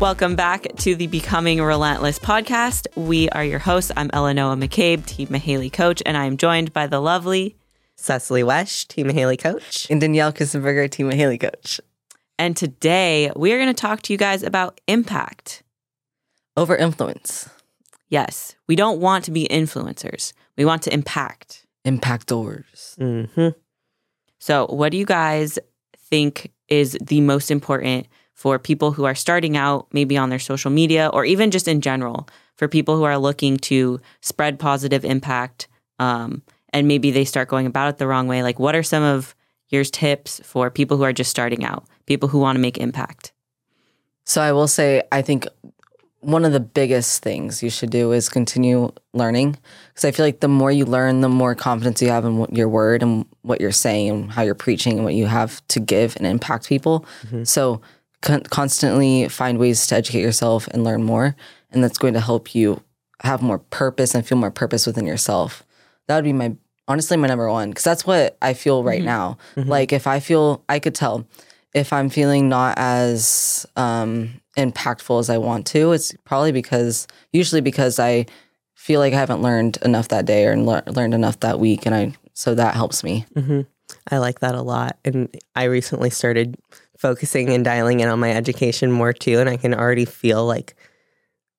Welcome back to the Becoming Relentless podcast. We are your hosts. I'm Eleanor McCabe, Team Mahaley coach, and I'm joined by the lovely Cecily Wesh, Team Mahaley coach. And Danielle Kissenberger, Team Mahaley coach. And today we are going to talk to you guys about impact. Over influence. Yes, we don't want to be influencers. We want to impact. Impactors. Mm-hmm. So, what do you guys think is the most important for people who are starting out, maybe on their social media, or even just in general, for people who are looking to spread positive impact um, and maybe they start going about it the wrong way? Like, what are some of your tips for people who are just starting out, people who want to make impact? So I will say, I think one of the biggest things you should do is continue learning because I feel like the more you learn, the more confidence you have in what, your word and what you're saying and how you're preaching and what you have to give and impact people. Mm-hmm. So con- constantly find ways to educate yourself and learn more, and that's going to help you have more purpose and feel more purpose within yourself. That would be my honestly my number one because that's what I feel right now. Like if I feel I could tell if I'm feeling not as um, impactful as I want to, it's probably because usually because I feel like I haven't learned enough that day or lear- learned enough that week, and I so that helps me. Mm-hmm. I like that a lot. And I recently started focusing and dialing in on my education more too. And I can already feel like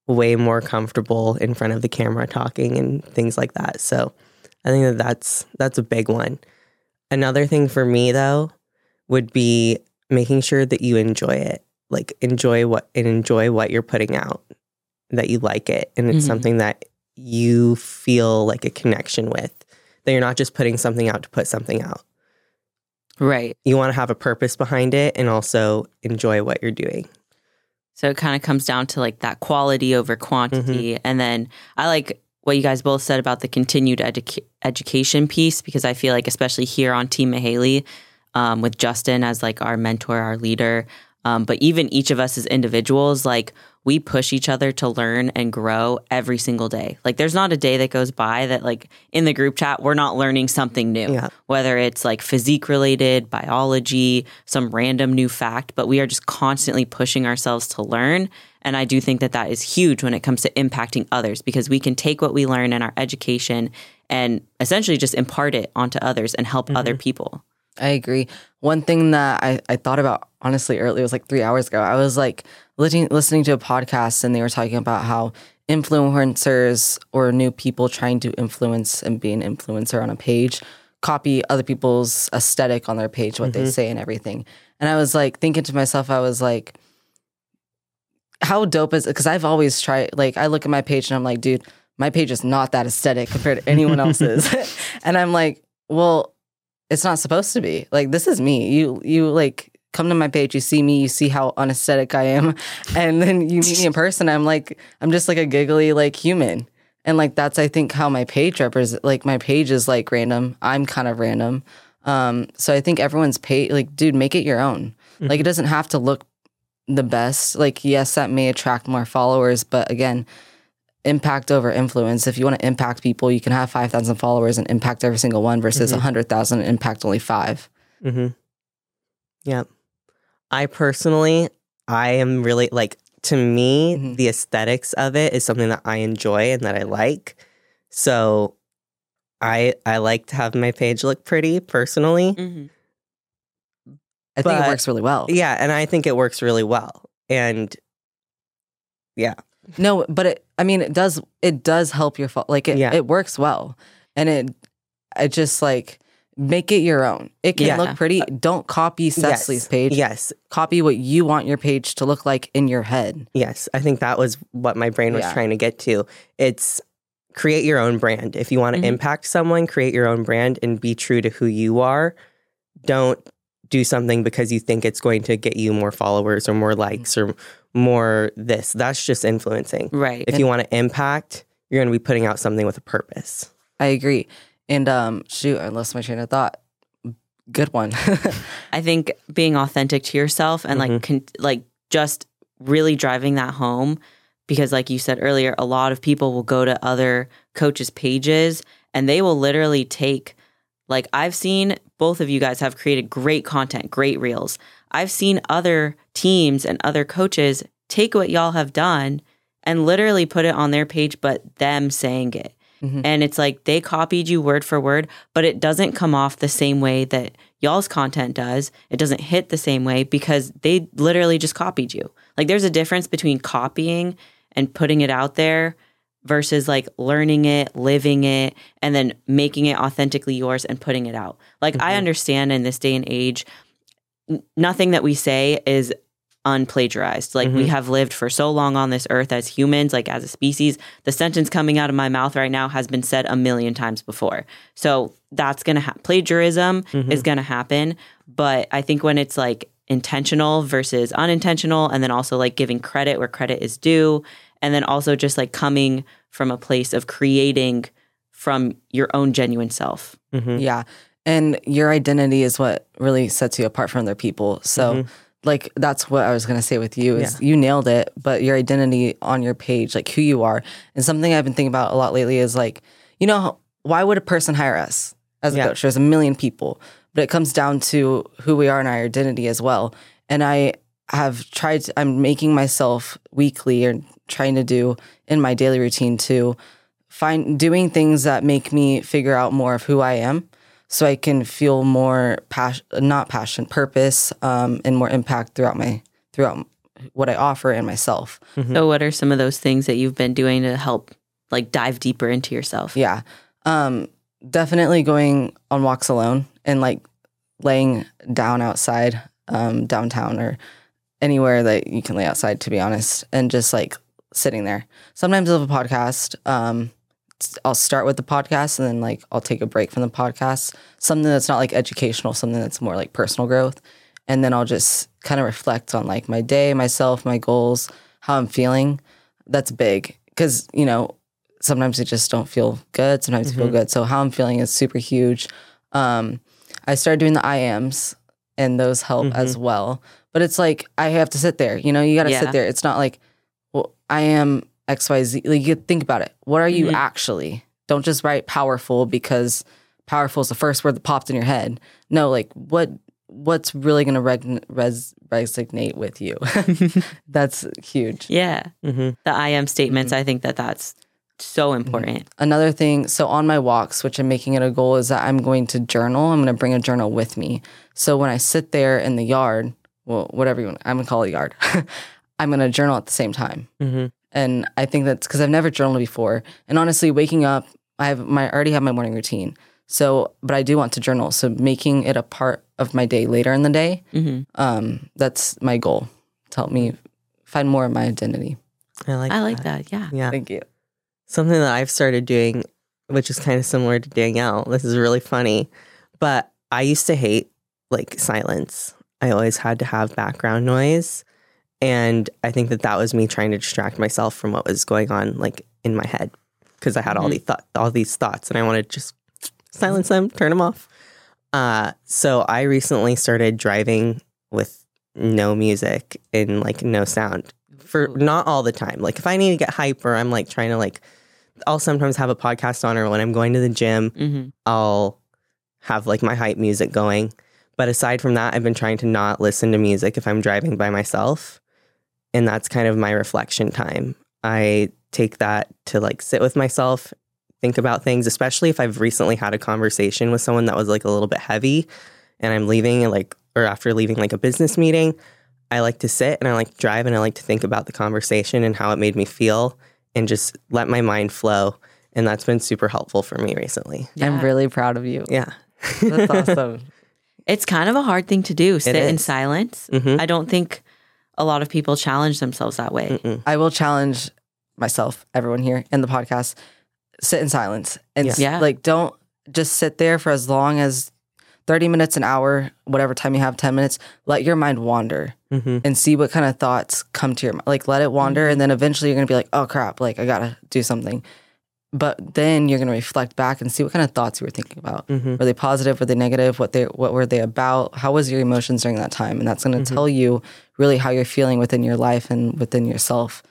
way more comfortable in front of the camera talking and things like that. So I think that that's, that's a big one. Another thing for me though would be making sure that you enjoy it. Like enjoy what and enjoy what you're putting out, that you like it. And it's Mhm. something that you feel like a connection with, that you're not just putting something out to put something out Right. you want to have a purpose behind it and also enjoy what you're doing. So it kind of comes down to like that quality over quantity. And then I like what you guys both said about the continued educa- education piece because I feel like, especially here on Team Mahaley, um, with Justin as like our mentor, our leader, um, but even each of us as individuals, like we push each other to learn and grow every single day. Like there's not a day that goes by that like in the group chat we're not learning something new. Yeah. Whether it's like physique related, biology, some random new fact, but we are just constantly pushing ourselves to learn. And I do think that that is huge when it comes to impacting others because we can take what we learn in our education and essentially just impart it onto others and help other mm-hmm. people. I agree. One thing that I, I thought about honestly earlier was like three hours ago. I was like listening to a podcast and they were talking about how influencers or new people trying to influence and be an influencer on a page copy other people's aesthetic on their page, what they mm-hmm. say and everything. And I was like thinking to myself, I was like, how dope is it? Because I've always tried, like, I look at my page and I'm like, dude, my page is not that aesthetic compared to anyone else's. and I'm like, well, it's not supposed to be. Like, this is me. You, you like, come to my page, you see me, you see how unesthetic I am. And then you meet me in person, I'm like, I'm just like a giggly, like, human. And like, that's, I think, how my page represents, like, my page is like random. I'm kind of random. Um, so I think everyone's page, like, dude, make it your own. Like, it doesn't have to look the best. Like, yes, that may attract more followers, but again, impact over influence. If you want to impact people, you can have 5,000 followers and impact every single one versus a 100,000 and impact only five. Mm-hmm. Yeah. I personally, I am really like, to me, Mhm. the aesthetics of it is something that I enjoy and that I like. So I I like to have my page look pretty personally. Mm-hmm. I think it works really well. Yeah, and I think it works really well. And yeah, No, but it, I mean, it does, it does help your, fo- like, it, Yeah. it works well. And it, I just like, make it your own. It can Yeah. look pretty. Don't copy Cecily's yes, page. Yes, Copy what you want your page to look like in your head. Yes, I think that was what my brain was Yeah. trying to get to. It's create your own brand. If you want to Mhm. impact someone, create your own brand and be true to who you are. Don't do something because you think it's going to get you more followers or more likes or more this. That's just influencing. Right. If you want to impact, you're going to be putting out something with a purpose. I agree. And um, shoot, I lost my train of thought. Good one. I think being authentic to yourself and like con- like just really driving that home because like you said earlier a lot of people will go to other coaches pages and they will literally take like I've seen both of you guys have created great content, great reels. I've seen other teams and other coaches take what y'all have done and literally put it on their page, but them saying it. Mhm. And it's like they copied you word for word, but it doesn't come off the same way that y'all's content does. It doesn't hit the same way because they literally just copied you. Like there's a difference between copying and putting it out there versus like learning it, living it, and then making it authentically yours and putting it out. Like I Mhm. understand in this day and age, nothing that we say is unplagiarized. Like we Mhm. have lived for so long on this earth as humans, like as a species. The sentence coming out of my mouth right now has been said a million times before. So that's going to ha- plagiarism Mhm. is going to happen, but I think when it's like intentional versus unintentional and then also like giving credit where credit is due and then also just like coming from a place of creating from your own genuine self. Mhm. Yeah. And your identity is what really sets you apart from other people. So, Mhm. Like, that's what I was going to say with you is you nailed it, but your identity on your page, like who you are. And something I've been thinking about a lot lately is like, you know, why would a person hire us as a Yeah. coach? There's a million people, but it comes down to who we are and our identity as well. And I have tried, to, I'm making myself weekly and trying to do in my daily routine to find doing things that make me figure out more of who I am so I can feel more passion, not passion, purpose, um, and more impact throughout my throughout what I offer and myself. So what are some of those things that you've been doing to help like dive deeper into yourself? Yeah, um, definitely going on walks alone and like laying down outside um, downtown or anywhere that you can lay outside. To be honest, and just like sitting there. Sometimes I'll have a podcast. Um, I'll start with the podcast and then like I'll take a break from the podcast. Something that's not like educational, something that's more like personal growth. And then I'll just kind of reflect on like my day, myself, my goals, how I'm feeling. That's big because, you know, sometimes I just don't feel good. Sometimes I feel good. So how I'm feeling is super huge. Um, I started doing the IAMs and those help as well. But it's like I have to sit there. You know, you got to Yeah. sit there. It's not like, well, I am X Y Z. Like you think about it. What are you Mhm. actually? Don't just write powerful because powerful is the first word that popped in your head. No, like what what's really going to reg- res- resonate with you? That's huge. Yeah. Mhm. The I am statements, I think that that's so important. Another thing, so on my walks, which I'm making it a goal, is that I'm going to journal. I'm going to bring a journal with me. So when I sit there in the yard, well, whatever you want, I'm going to call it yard, I'm going to journal at the same time. Mhm. And I think that's because I've never journaled before. And honestly, waking up, I have my I already have my morning routine. So, but I do want to journal. So making it a part of my day later in the day, hmm um, that's my goal to help me find more of my identity. I like. I like that. Yeah. Yeah. Thank you. Something that I've started doing, which is kind of similar to Danielle. This is really funny, but I used to hate like silence. I always had to have background noise, and I think that that was me trying to distract myself from what was going on like in my head because I had all Mhm. these thought all these thoughts, and I wanted to just silence them, turn them off. Uh, so I recently started driving with no music and like no sound for not all the time. Like if I need to get hype or I'm like trying to like, I'll sometimes have a podcast on or when I'm going to the gym, hmm I'll have like my hype music going. But aside from that, I've been trying to not listen to music if I'm driving by myself. And that's kind of my reflection time. I take that to like sit with myself, think about things, especially if I've recently had a conversation with someone that was like a little bit heavy and I'm leaving and like, or after leaving like a business meeting, I like to sit and I like to drive and I like to think about the conversation and how it made me feel and just let my mind flow. And that's been super helpful for me recently. I'm really proud of you. Yeah. That's awesome. It's kind of a hard thing to do, sit in is. silence. Mhm. I don't think a lot of people challenge themselves that way. Mm-mm. I will challenge myself, everyone here in the podcast, sit in silence and Yeah. s- Yeah. like don't just sit there for as long as 30 minutes, an hour, whatever time you have, 10 minutes. Let your mind wander Mhm. and see what kind of thoughts come to your mind. Like let it wander and then eventually you're going to be like, "Oh crap, like I got to do something." But then you're going to reflect back and see what kind of thoughts you were thinking about. Mhm. Were they positive? Were they negative? What they what were they about? How was your emotions during that time? And that's going to tell you really how you're feeling within your life and within yourself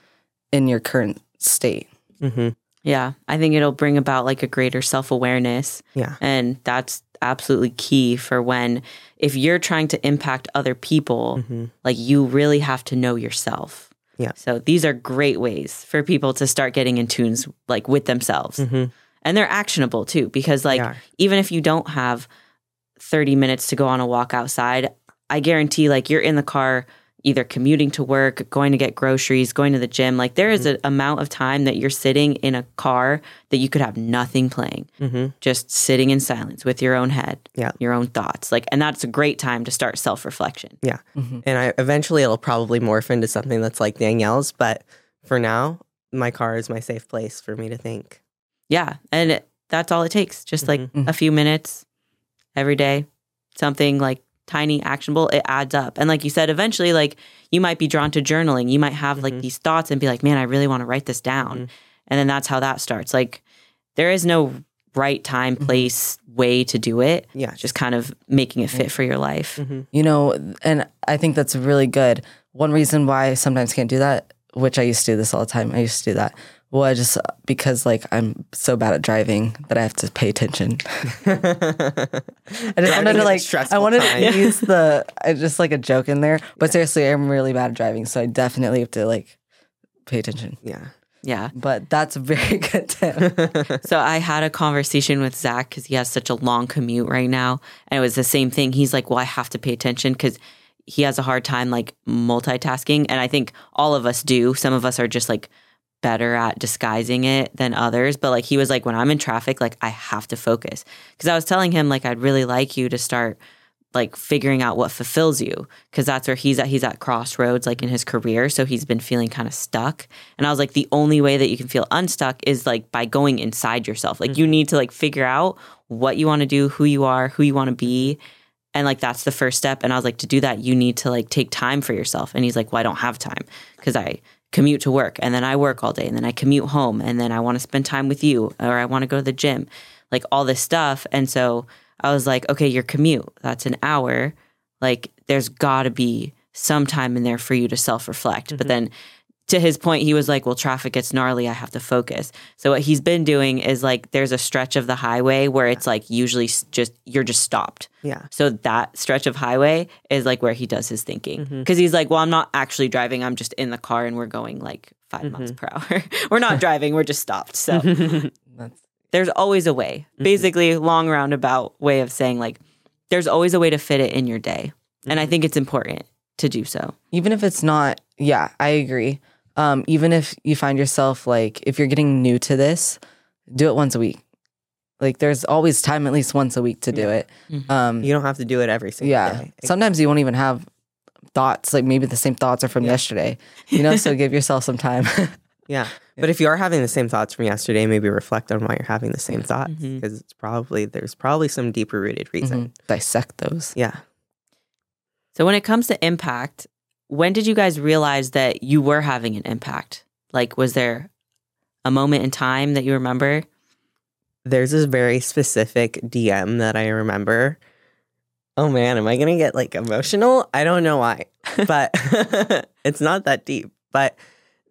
in your current state. Mhm. Yeah. I think it'll bring about like a greater self awareness. Yeah. And that's absolutely key for when, if you're trying to impact other people, Mhm. like you really have to know yourself. Yeah. So these are great ways for people to start getting in tunes like with themselves. Mhm. And they're actionable too, because like even if you don't have 30 minutes to go on a walk outside, I guarantee like you're in the car either commuting to work, going to get groceries, going to the gym. Like there is an amount of time that you're sitting in a car that you could have nothing playing, Mhm. just sitting in silence with your own head, Yeah. your own thoughts. Like, and that's a great time to start self reflection. Yeah. Mhm. And I eventually it'll probably morph into something that's like Danielle's, but for now, my car is my safe place for me to think. Yeah. And it, that's all it takes. Just like Mhm. a few minutes every day, something like tiny, actionable, it adds up. And like you said, eventually, like you might be drawn to journaling. You might have like Mhm. these thoughts and be like, man, I really want to write this down. Mhm. And then that's how that starts. Like there is no right time, Mhm. place, way to do it. Yeah. Just kind of making it fit for your life. Mhm. You know, and I think that's really good. One reason why I sometimes can't do that, which I used to do this all the time, I used to do that, was just because like I'm so bad at driving that I have to pay attention. I just wanted to like I wanted time. to use the I just like a joke in there, but seriously, I'm really bad at driving, so I definitely have to like pay attention. yeah. Yeah. But that's a very good tip. So I had a conversation with Zach because he has such a long commute right now, and it was the same thing. He's like, "Well, I have to pay attention because he has a hard time like multitasking," and I think all of us do. Some of us are just like better at disguising it than others, but like he was like, "When I'm in traffic, like I have to focus," because I was telling him like I'd really like you to start like figuring out what fulfills you because that's where he's at he's at crossroads like in his career so he's been feeling kind of stuck. And i was like the only way that you can feel unstuck is like by going inside yourself. Like you mm-hmm. need to like figure out what you want to do who you are who you want to be. And like that's the first step and i was like to do that you need to like take time for yourself. And he's like well i don't have time because i commute to work and then i work all day and then i commute home and then i want to spend time with you or i want to go to the gym like all this stuff and so I was like, okay, your commute, that's an hour. Like, there's got to be some time in there for you to self reflect. But mm-hmm. then to his point, he was like, well, traffic gets gnarly. I have to focus. So, what he's been doing is like, there's a stretch of the highway where it's like usually just, you're just stopped. yeah. So, that stretch of highway is like where he does his thinking. Mm-hmm. Because he's like, well, I'm not actually driving. I'm just in the car and we're going like 5 mm-hmm. miles per hour. we're not driving, we're just stopped. So, That's there's always a way. Mm-hmm. Basically, long roundabout way of saying like there's always a way to fit it in your day. And I think it's important to do so. even if it's not yeah i agree um even if you find yourself like if you're getting new to this do it once a week like there's always time at least once a week to do Yeah. it Mhm. um You don't have to do it every single yeah day. Yeah. Sometimes you won't even have thoughts like maybe the same thoughts are from yesterday you know so give yourself some time Yeah. But if you are having the same thoughts from yesterday, maybe reflect on why you're having the same thoughts because it's probably there's probably some deeper rooted reason. Mhm. dissect those Yeah. So when it comes to impact, when did you guys realize that you were having an impact? Like was there a moment in time that you remember? There's this very specific DM that I remember. Oh man, am I gonna get like emotional? I don't know why, but it's not that deep. But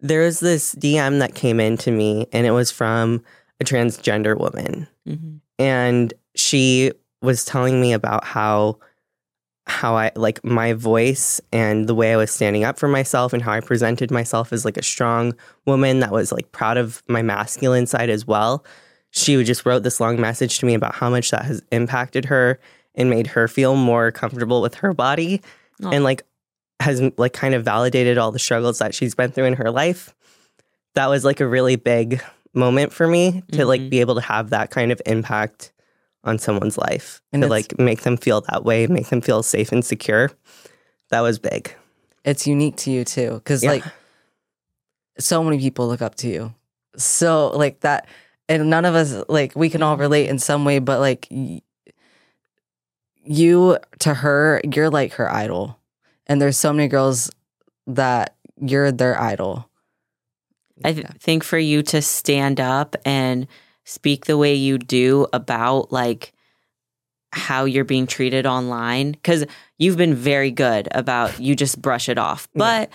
there's this DM that came in to me, and it was from a transgender woman. Mm-hmm. and she was telling me about how how I like my voice and the way I was standing up for myself and how I presented myself as like a strong woman that was like proud of my masculine side as well. She just wrote this long message to me about how much that has impacted her and made her feel more comfortable with her body Aw. and like has like kind of validated all the struggles that she's been through in her life. That was like a really big moment for me to like Mhm. be able to have that kind of impact on someone's life And to like make them feel that way, make them feel safe and secure. That was big. it's unique to you too because Yeah. like so many people look up to you so like that and none of us like we can all relate in some way but like y- you to her you're like her idol and there's so many girls that you're their idol I th- think for you to stand up and speak the way you do about like how you're being treated online because you've been very good about you just brush it off Yeah. but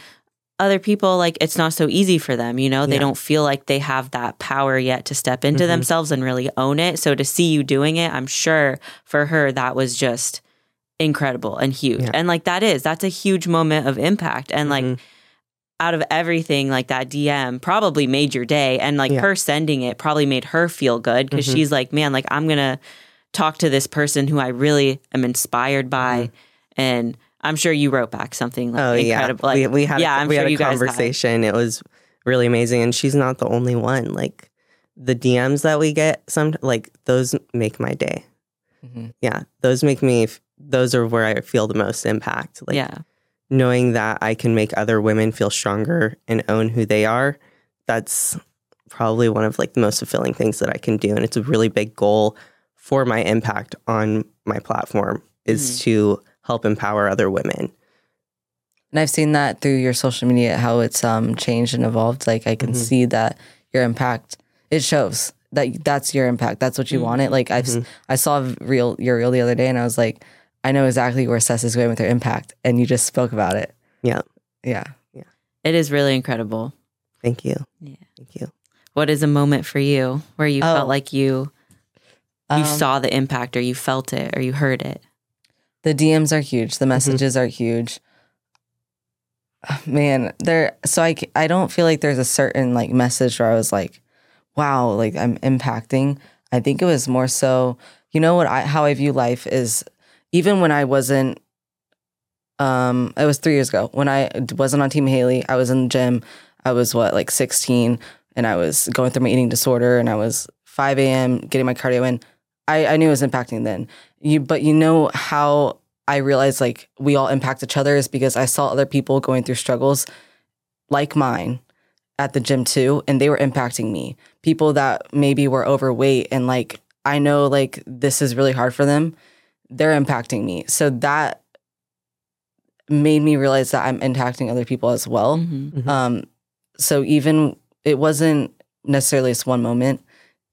other people like it's not so easy for them you know they Yeah. don't feel like they have that power yet to step into Mhm. themselves and really own it so to see you doing it i'm sure for her that was just incredible and huge Yeah. and like that is that's a huge moment of impact and like Mhm. Out of everything, like that DM probably made your day. And like Yeah. her sending it probably made her feel good because Mhm. she's like, man, like I'm going to talk to this person who I really am inspired by. And I'm sure you wrote back something like Mm-hmm. oh incredible. yeah, Like, we, we had yeah, a, I'm we sure had a you guys had. conversation. It was really amazing, and she's not the only one. Like the DMs that we get, some like those make my day. Mhm. Yeah, those make me. Those are where I feel the most impact. Like yeah. Knowing that I can make other women feel stronger and own who they are. That's probably one of like the most fulfilling things that I can do, and it's a really big goal for my impact on my platform is to help empower other women. And I've seen that through your social media, how it's um changed and evolved. Like I can Mhm. see that your impact, it shows that that's your impact. That's what you Mhm. wanted. Like I've, Mhm. I saw real your reel the other day, and I was like, I know exactly where Sess is going with her impact, and you just spoke about it. Yeah. yeah. Yeah. It is really incredible. Thank you. Yeah. Thank you. What is a moment for you where you Oh. felt like you you Um, saw the impact or you felt it or you heard it? The DMs are huge. The messages are huge. Man, there. So I I don't feel like there's a certain like message where I was like, wow, like I'm impacting. I think it was more so, you know what I how I view life is even when I wasn't um it was 3 years ago when I wasn't on team Haley, I was in the gym. I was what like 16 and I was going through my eating disorder and I was 5 a.m. getting my cardio in. I, I knew it was impacting then. You but you know how I realized like we all impact each other is because I saw other people going through struggles like mine at the gym too, and they were impacting me. People that maybe were overweight and like I know like this is really hard for them, they're impacting me. So that made me realize that I'm impacting other people as well. Mhm. Mhm. Um, so even it wasn't necessarily just one moment.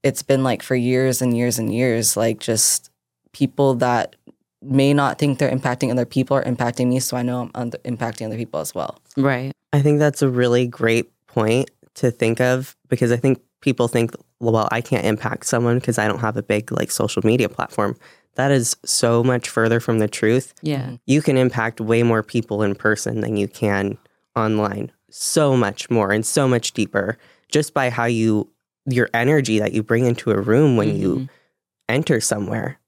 It's been like for years and years and years, like just people that may not think they're impacting other people are impacting me. So I know I'm under, impacting other people as well. Right. I think that's a really great point to think of because I think people think, well, I can't impact someone because I don't have a big like social media platform. That is so much further from the truth. Yeah. You can impact way more people in person than you can online. So much more and so much deeper just by how you, your energy that you bring into a room when you Mhm. enter somewhere,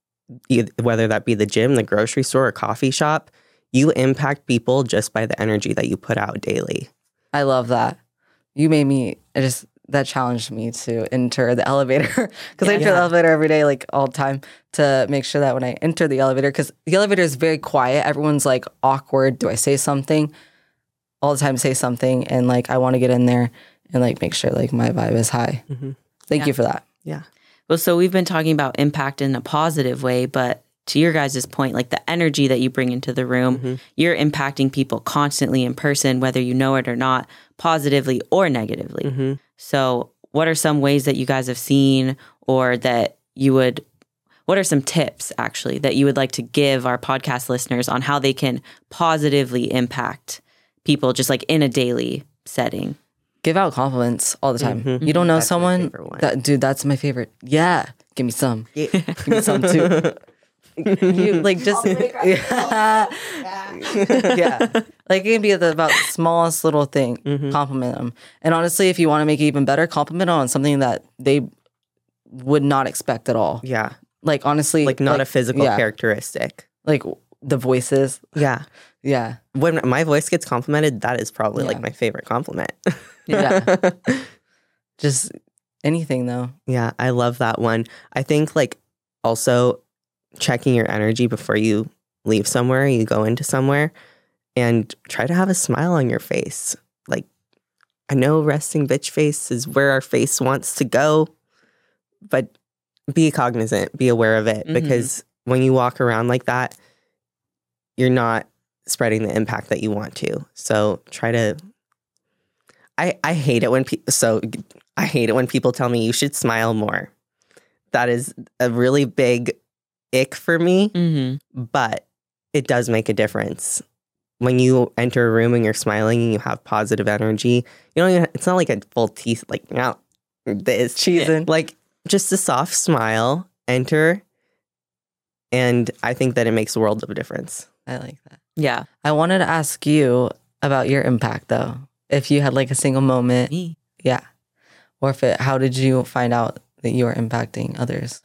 whether that be the gym, the grocery store, or coffee shop, you impact people just by the energy that you put out daily. I love that. You made me I just that challenged me to enter the elevator because I enter the elevator every day, like all the time, to make sure that when I enter the elevator, because the elevator is very quiet. Everyone's like awkward. Do I say something? All the time, say something, and like I want to get in there and like make sure like my vibe is high. Mhm. Thank Yeah. you for that. Yeah. Well, so we've been talking about impact in a positive way, but to your guys' point, like the energy that you bring into the room, Mhm. you're impacting people constantly in person, whether you know it or not, positively or negatively. hmm So, what are some ways that you guys have seen or that you would, what are some tips actually that you would like to give our podcast listeners on how they can positively impact people just like in a daily setting? Give out compliments all the time. Mhm. You don't know That's someone that dude. That's my favorite. Yeah, give me some. Yeah. Give me some too. you like just yeah. yeah like it can be the about smallest little thing Mhm. compliment them and honestly if you want to make it even better compliment on something that they would not expect at all yeah. like honestly Like not a physical yeah. characteristic. like the voices Yeah. yeah When my voice gets complimented, that is probably Yeah. like my favorite compliment. Yeah. just anything though Yeah, I love that one. I think like also checking your energy before you leave somewhere, you go into somewhere and try to have a smile on your face. Like I know resting bitch face is where our face wants to go, but be cognizant, be aware of it Mhm. because when you walk around like that, you're not spreading the impact that you want to. So try to I I hate it when people so I hate it when people tell me you should smile more. That is a really big ick for me, Mm-hmm. but it does make a difference. When you enter a room and you're smiling and you have positive energy, you know, it's not like a full teeth, like, you know, this Cheesing. Like just a soft smile, enter. And I think that it makes a world of difference. i like that Yeah. i wanted to ask you about your impact though if you had like a single moment, Me. yeah, or if it, how did you find out that you were impacting others?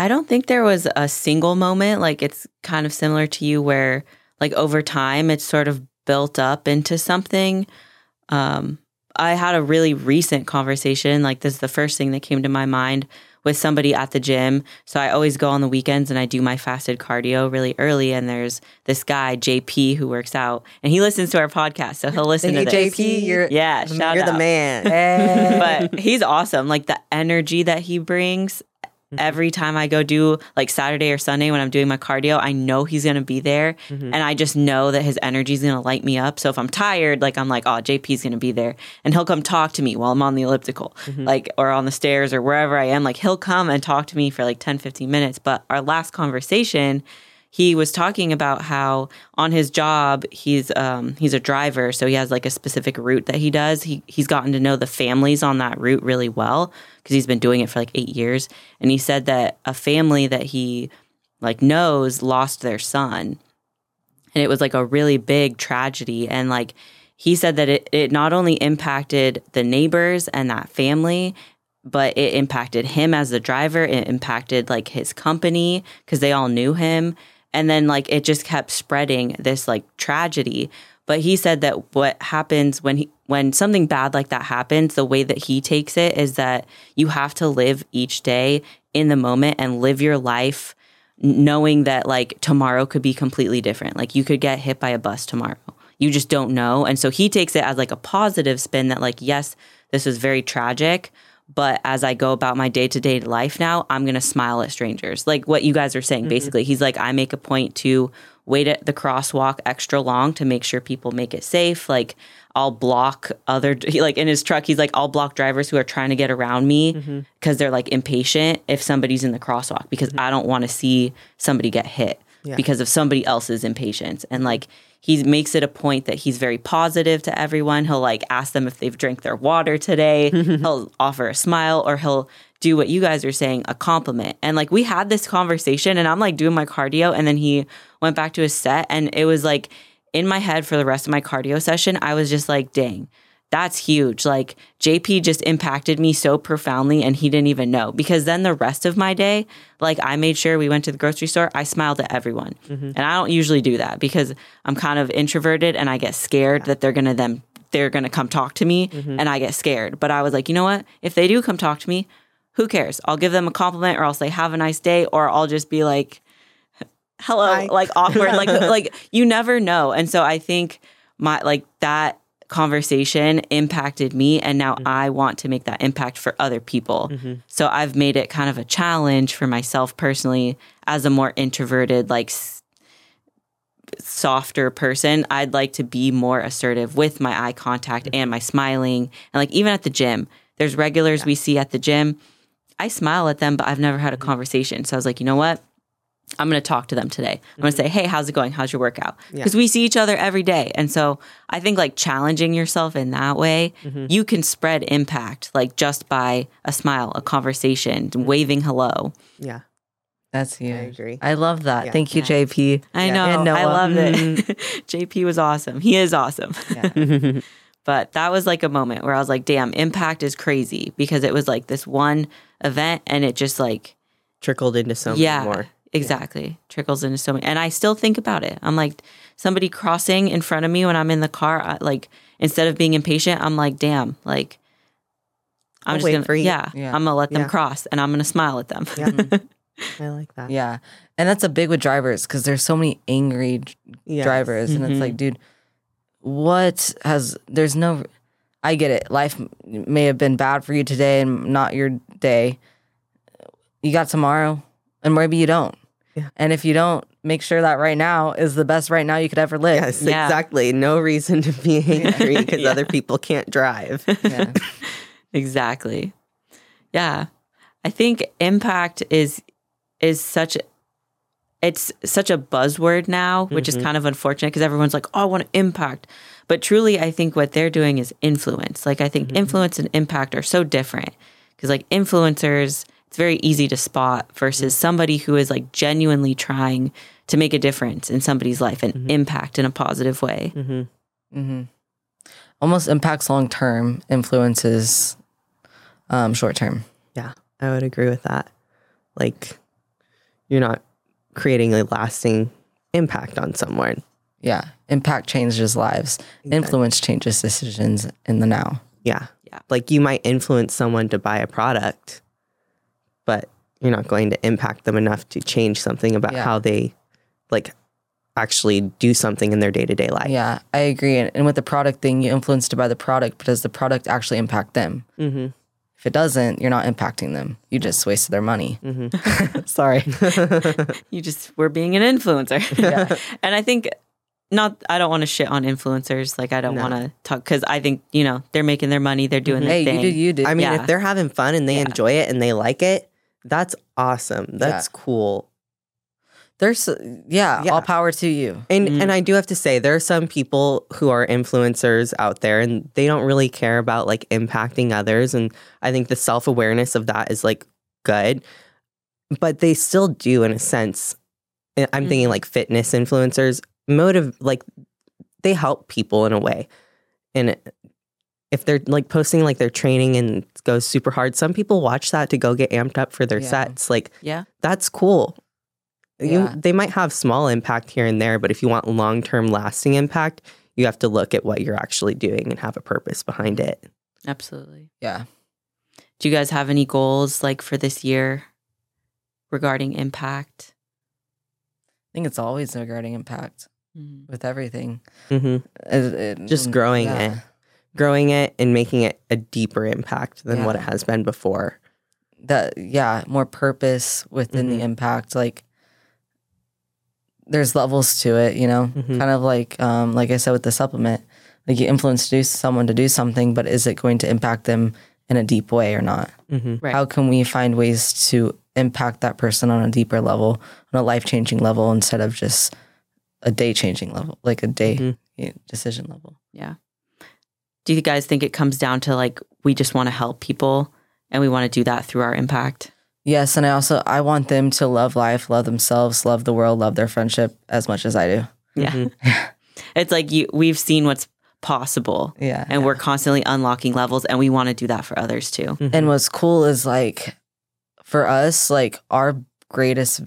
I don't think there was a single moment. Like it's kind of similar to you, where like over time it's sort of built up into something. Um, I had a really recent conversation. Like this is the first thing that came to my mind with somebody at the gym. So I always go on the weekends and I do my fasted cardio really early. And there's this guy JP who works out, and he listens to our podcast, so he'll listen Hey, to this. JP, you're Yeah, shout you're the out. man. but he's awesome. Like the energy that he brings Mm-hmm. every time I go do like Saturday or Sunday when I'm doing my cardio, I know he's gonna be there. Mm-hmm. And I just know that his energy is gonna light me up. So if I'm tired, like I'm like, oh, JP's gonna be there. And he'll come talk to me while I'm on the elliptical, mm-hmm. like or on the stairs or wherever I am. Like he'll come and talk to me for like 10, 15 minutes. But our last conversation, he was talking about how on his job he's um, he's a driver, so he has like a specific route that he does. He he's gotten to know the families on that route really well because he's been doing it for like eight years. And he said that a family that he like knows lost their son, and it was like a really big tragedy. And like he said that it it not only impacted the neighbors and that family, but it impacted him as the driver. It impacted like his company because they all knew him. And then like it just kept spreading this like tragedy. But he said that what happens when he when something bad like that happens, the way that he takes it is that you have to live each day in the moment and live your life knowing that like tomorrow could be completely different. Like you could get hit by a bus tomorrow. You just don't know. And so he takes it as like a positive spin that like yes, this is very tragic, but as I go about my day-to-day life now, I'm going to smile at strangers. Like what you guys are saying mm-hmm. basically. He's like I make a point to wait at the crosswalk extra long to make sure people make it safe. Like I'll block other like in his truck he's like I'll block drivers who are trying to get around me mm-hmm. because they're like impatient if somebody's in the crosswalk because mm-hmm. I don't want to see somebody get hit because of somebody else's impatience. And like he makes it a point that he's very positive to everyone. He'll like ask them if they've drank their water today. Mm-hmm. He'll offer a smile or he'll do what you guys are saying a compliment. And like we had this conversation and I'm like doing my cardio and then he went back to his set and it was like in my head for the rest of my cardio session, I was just like, dang, that's huge. Like JP just impacted me so profoundly and he didn't even know. Because then the rest of my day, like I made sure we went to the grocery store, I smiled at everyone. Mm-hmm. And I don't usually do that because I'm kind of introverted and I get scared that they're gonna then they're gonna come talk to me mm-hmm. and I get scared. But I was like, you know what? If they do come talk to me, who cares? I'll give them a compliment or I'll say have a nice day or I'll just be like hello Hi. like awkward like like you never know and so i think my like that conversation impacted me and now mm-hmm. i want to make that impact for other people. Mm-hmm. So i've made it kind of a challenge for myself personally as a more introverted like s- softer person. I'd like to be more assertive with my eye contact mm-hmm. and my smiling. And like even at the gym there's regulars we see at the gym. I smile at them but i've never had a conversation. So i was like you know what I'm going to talk to them today. I'm going to mm-hmm. say, "Hey, how's it going? How's your workout?" Because we see each other every day, and so I think like challenging yourself in that way, mm-hmm. you can spread impact like just by a smile, a conversation, mm-hmm. waving hello. yeah. That's huge. I agree. I love that. Yeah. Thank you, JP. I know, and I love it. JP was awesome. He is awesome. Yeah. but that was like a moment where I was like, "Damn, impact is crazy," because it was like this one event, and it just like Trickled into so yeah, more. Exactly. Trickles into so many. And I still think about it. I'm like, somebody crossing in front of me when I'm in the car, I, like, instead of being impatient, I'm like, damn, like, I'm I'll just gonna, for you. yeah, Yeah. I'm gonna let them Yeah. cross and I'm gonna smile at them. Yeah. I like that. Yeah. And that's a big with drivers because there's so many angry Yes. drivers. And it's like, mm-hmm. dude, what has, there's no, I get it. Life may have been bad for you today and not your day. You got tomorrow and maybe you don't. Yeah. And if you don't, make sure that right now is the best right now you could ever live. Yes, Yeah. exactly. No reason to be angry because Yeah. other people can't drive. Yeah. exactly. Yeah. I think impact is is such it's such a buzzword now, which is mm-hmm. kind of unfortunate because everyone's like, "Oh, I want to impact." But truly, I think what they're doing is influence. Like I think mm-hmm. influence and impact are so different because like influencers, it's very easy to spot versus somebody who is like genuinely trying to make a difference in somebody's life and impact in a positive way. hmm almost impacts long term, influences um, short term. Yeah, I would agree with that. Like, you're not creating a lasting impact on someone. Yeah, impact changes lives. Influence changes decisions in the now. Yeah. Yeah. Like, you might influence someone to buy a product, but you're not going to impact them enough to change something about Yeah. how they, like, actually do something in their day to day life. Yeah, I agree. And, and with the product thing, you influenced by the product, but does the product actually impact them? Mm-hmm. If it doesn't, you're not impacting them. You just wasted their money. Mm-hmm. Sorry. You just were being an influencer. Yeah. and I think not I don't want to shit on influencers. Like I don't No. want to talk cuz I think, you know, they're making their money, they're doing hey, their you thing. do you do. I mean, Yeah. if they're having fun and they Yeah. enjoy it and they like it, that's awesome. That's cool. There's yeah, Yeah. all power to you. And Mhm. and I do have to say there are some people who are influencers out there and they don't really care about like impacting others and I think the self-awareness of that is like good. But they still do in a sense. I'm thinking like fitness influencers motive like they help people in a way. And it- if they're like posting like their training and goes super hard, some people watch that to go get amped up for their Yeah. sets. Like Yeah. that's cool. You, Yeah. they might have small impact here and there, but if you want long term lasting impact, you have to look at what you're actually doing and have a purpose behind it. Absolutely. Yeah. Do you guys have any goals like for this year regarding impact? I think it's always regarding impact with everything. hmm It- it- Just growing yeah. it, growing it, and making it a deeper impact than what it has been before. that yeah more purpose within Mhm. the impact like there's levels to it you know Mhm. kind of like um like i said with the supplement like you influence to do someone to do something but is it going to impact them in a deep way or not hmm Right. how can we find ways to impact that person on a deeper level on a life-changing level instead of just a day-changing level like a day Mhm. yeah, decision level Do you guys think it comes down to like we just want to help people and we want to do that through our impact? yes and i also i want them to love life love themselves love the world love their friendship as much as i do Yeah. Mhm. It's like you we've seen what's possible yeah and we're constantly unlocking levels and we want to do that for others too. And what's cool is like for us, like our greatest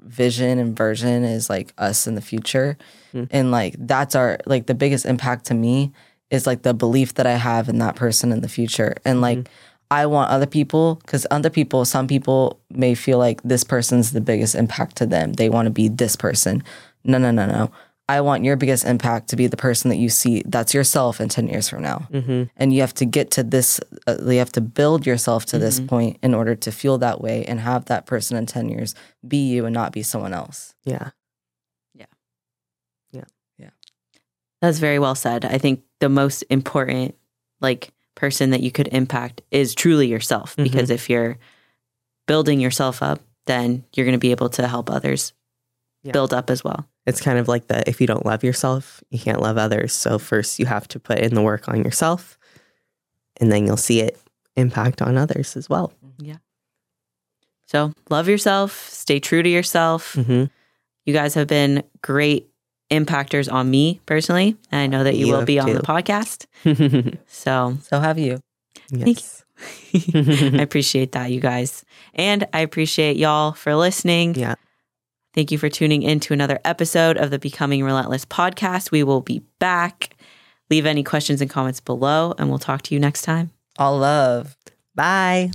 vision and version is like us in the future. Mm. And like that's our like the biggest impact to me is like the belief that I have in that person in the future. And like I want other people because other people, some people may feel like this person's the biggest impact to them. They want to be this person. No, no, no, no. I want your biggest impact to be the person that you see that's yourself in 10 years from now hmm and you have to get to this uh, you have to build yourself to this point in order to feel that way and have that person in 10 years be you and not be someone else Yeah. Yeah. Yeah. That's very well said. I think the most important like person that you could impact is truly yourself because if you're building yourself up, then you're going to be able to help others Yeah. build up as well. It's kind of like the if you don't love yourself, you can't love others. So first you have to put in the work on yourself and then you'll see it impact on others as well. Yeah. So, love yourself, stay true to yourself. hmm You guys have been great impactors on me personally, and I know that you, You will be on the podcast. So, so have you yes. I appreciate that, you guys. And I appreciate y'all for listening. Yeah. Thank you for tuning in to another episode of the Becoming Relentless podcast. We will be back. Leave any questions and comments below, and we'll talk to you next time. all love Bye.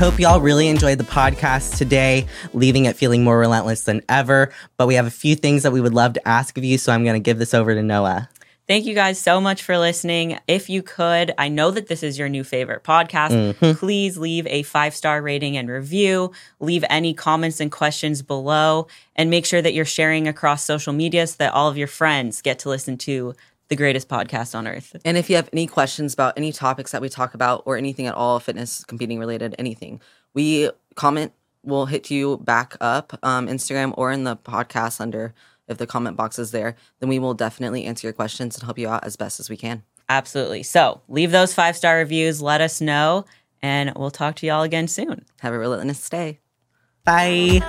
Hope y'all really enjoyed the podcast today, leaving it feeling more relentless than ever. But we have a few things that we would love to ask of you, so I'm going to give this over to Noah. Thank you guys so much for listening. If you could, I know that this is your new favorite podcast. Mhm. Please leave a five star rating and review. Leave any comments and questions below, and make sure that you're sharing across social media so that all of your friends get to listen to the greatest podcast on earth. and if you have any questions about any topics that we talk about or anything at all fitness competing related anything we comment we'll hit you back up um, instagram or in the podcast under if the comment box is there then we will definitely answer your questions and help you out as best as we can Absolutely. So leave those five star reviews. Let us know, and we'll talk to y'all again soon. have a relentless day Bye.